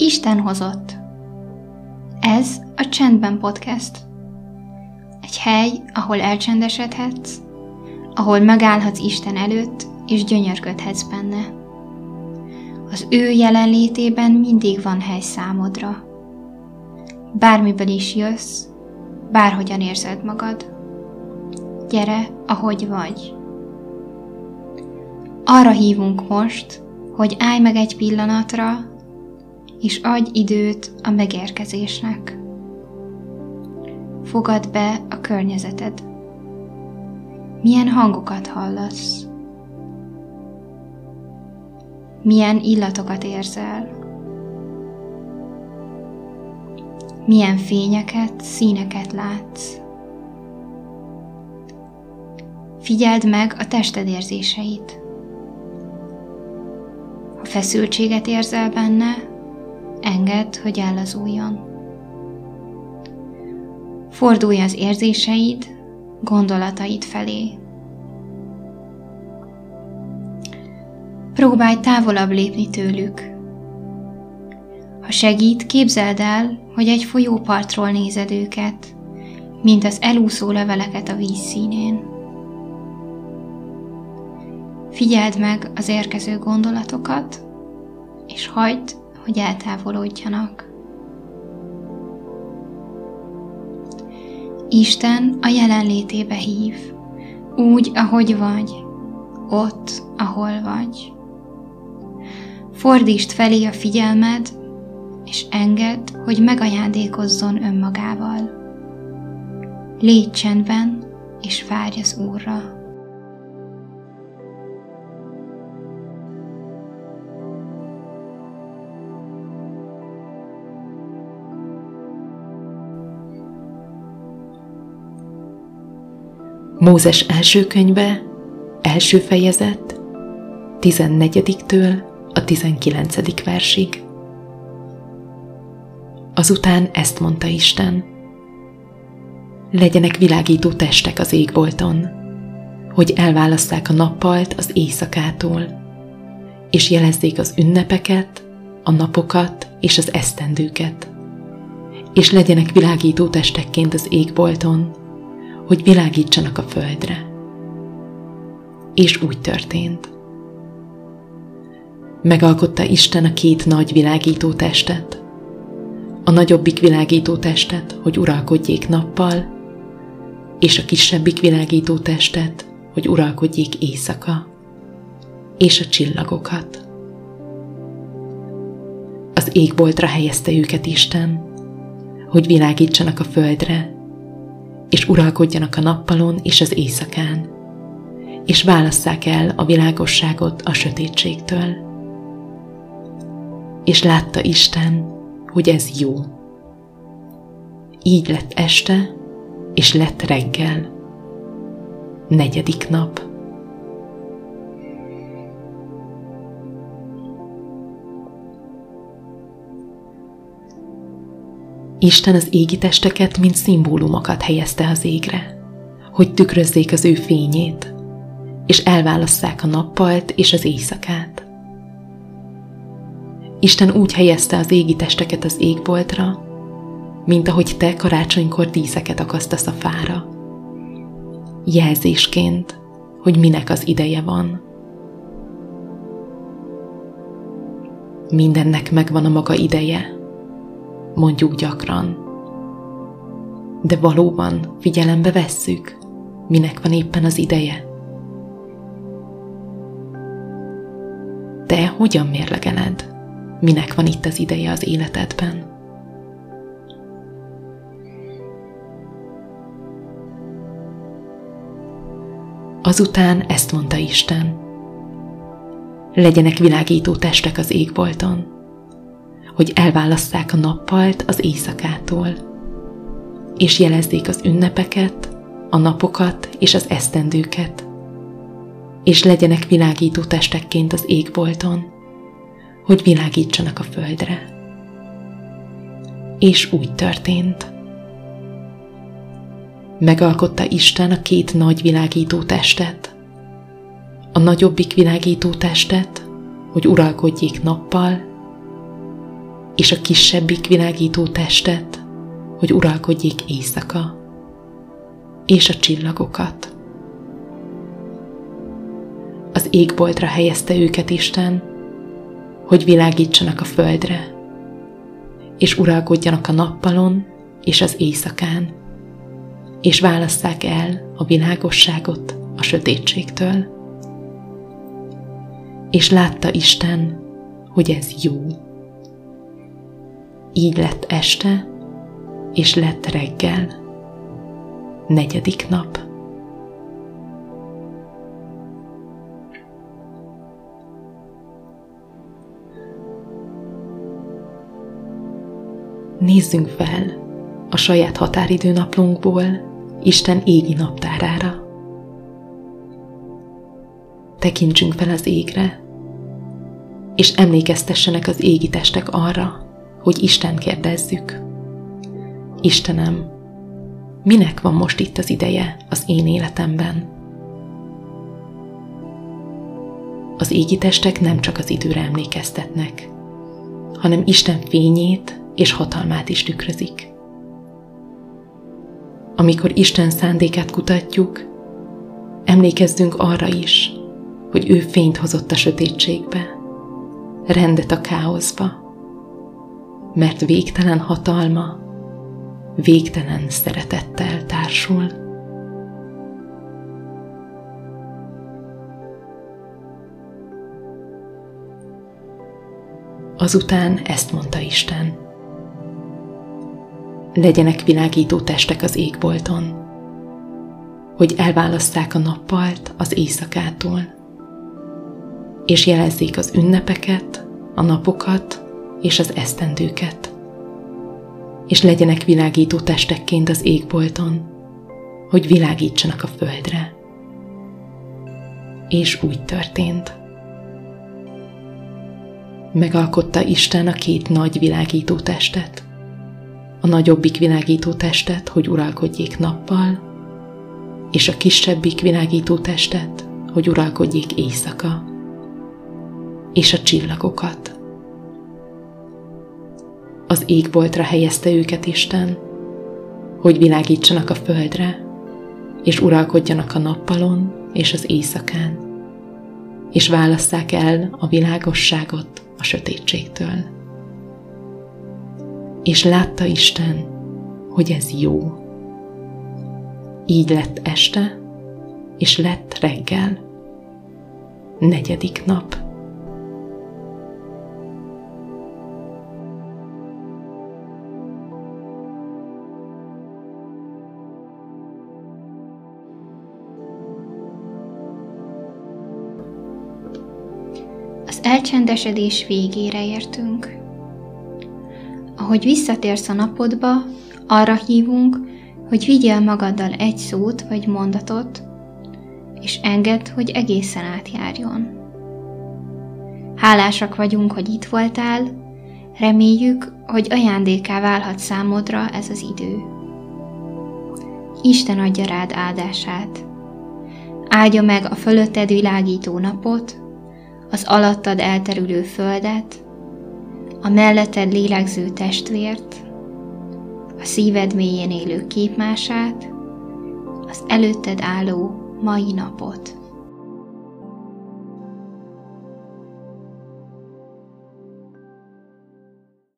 Isten hozott. Ez a Csendben Podcast. Egy hely, ahol elcsendesedhetsz, ahol megállhatsz Isten előtt, és gyönyörködhetsz benne. Az ő jelenlétében mindig van hely számodra. Bármiből is jössz, bárhogyan érzed magad. Gyere, ahogy vagy. Arra hívunk most, hogy állj meg egy pillanatra, és adj időt a megérkezésnek. Fogad be a környezeted. Milyen hangokat hallasz? Milyen illatokat érzel? Milyen fényeket, színeket látsz? Figyeld meg a tested érzéseit. Ha feszültséget érzel benne, engedd, hogy ellazuljon. Fordulj az érzéseid, gondolataid felé. Próbálj távolabb lépni tőlük. Ha segít, képzeld el, hogy egy folyópartról nézed őket, mint az elúszó leveleket a víz színén. Figyeld meg az érkező gondolatokat, és hagyd, hogy eltávolodjanak. Isten a jelenlétébe hív, úgy, ahogy vagy, ott, ahol vagy. Fordítsd felé a figyelmed, és engedd, hogy megajándékozzon önmagával. Légy csendben, és várj az Úrra. Mózes első könyve, első fejezet, 14-től a 19. versig. Azután ezt mondta Isten. Legyenek világító testek az égbolton, hogy elválasszák a nappalt az éjszakától, és jelezzék az ünnepeket, a napokat és az esztendőket, és legyenek világító testekként az égbolton, hogy világítsanak a földre. És úgy történt. Megalkotta Isten a két nagy világító testet, a nagyobbik világító testet, hogy uralkodjék nappal, és a kisebbik világító testet, hogy uralkodjék éjszaka, és a csillagokat. Az égboltra helyezte őket Isten, hogy világítsanak a földre, és uralkodjanak a nappalon és az éjszakán, és válasszák el a világosságot a sötétségtől. És látta Isten, hogy ez jó. Így lett este, és lett reggel. Negyedik nap. Isten az égi testeket, mint szimbólumokat helyezte az égre, hogy tükrözzék az ő fényét, és elválasszák a nappalt és az éjszakát. Isten úgy helyezte az égi testeket az égboltra, mint ahogy te karácsonykor díszeket akasztasz a fára. Jelzésként, hogy minek az ideje van. Mindennek megvan a maga ideje, mondjuk gyakran. De valóban figyelembe vesszük, minek van éppen az ideje. Te hogyan mérlegeled, minek van itt az ideje az életedben? Azután ezt mondta Isten. Legyenek világító testek az égbolton, hogy elválasszák a nappalt az éjszakától, és jelezzék az ünnepeket, a napokat és az esztendőket, és legyenek világító testekként az égbolton, hogy világítsanak a földre. És úgy történt. Megalkotta Isten a két nagy világító testet, a nagyobbik világító testet, hogy uralkodjék nappal, és a kisebbik világító testet, hogy uralkodjék éjszaka, és a csillagokat. Az égboltra helyezte őket Isten, hogy világítsanak a földre, és uralkodjanak a nappalon és az éjszakán, és válasszák el a világosságot a sötétségtől. És látta Isten, hogy ez jó. Így lett este, és lett reggel, negyedik nap. Nézzünk fel a saját határidő naplunkból Isten égi naptárára. Tekintsünk fel az égre, és emlékeztessenek az égi testek arra, hogy Isten kérdezzük. Istenem, minek van most itt az ideje az én életemben? Az égi testek nem csak az időre emlékeztetnek, hanem Isten fényét és hatalmát is tükrözik. Amikor Isten szándékát kutatjuk, emlékezzünk arra is, hogy ő fényt hozott a sötétségbe, rendet a káoszba, mert végtelen hatalma, végtelen szeretettel társul. Azután ezt mondta Isten legyenek világító testek az égbolton, hogy elválasszák a nappalt az éjszakától, és jelezzék az ünnepeket, a napokat és az esztendőket, és legyenek világító testekként az égbolton, hogy világítsanak a földre. És úgy történt. Megalkotta Isten a két nagy világító testet, a nagyobbik világító testet, hogy uralkodjék nappal, és a kisebbik világító testet, hogy uralkodjék éjszaka, és a csillagokat. Az égboltra helyezte őket Isten, hogy világítsanak a földre, és uralkodjanak a nappalon és az éjszakán, és válasszák el a világosságot a sötétségtől és látta Isten, hogy ez jó. Így lett este, és lett reggel. Negyedik nap. Az elcsendesedés végére értünk. Ahogy visszatérsz a napodba, arra hívunk, hogy vigyél magaddal egy szót vagy mondatot, és engedd, hogy egészen átjárjon. Hálásak vagyunk, hogy itt voltál, reméljük, hogy ajándéká válhat számodra ez az idő. Isten adja rád áldását. Áldja meg a fölötted világító napot, az alattad elterülő földet, a melletted lélegző testvért, a szíved mélyén élő képmását, az előtted álló mai napot.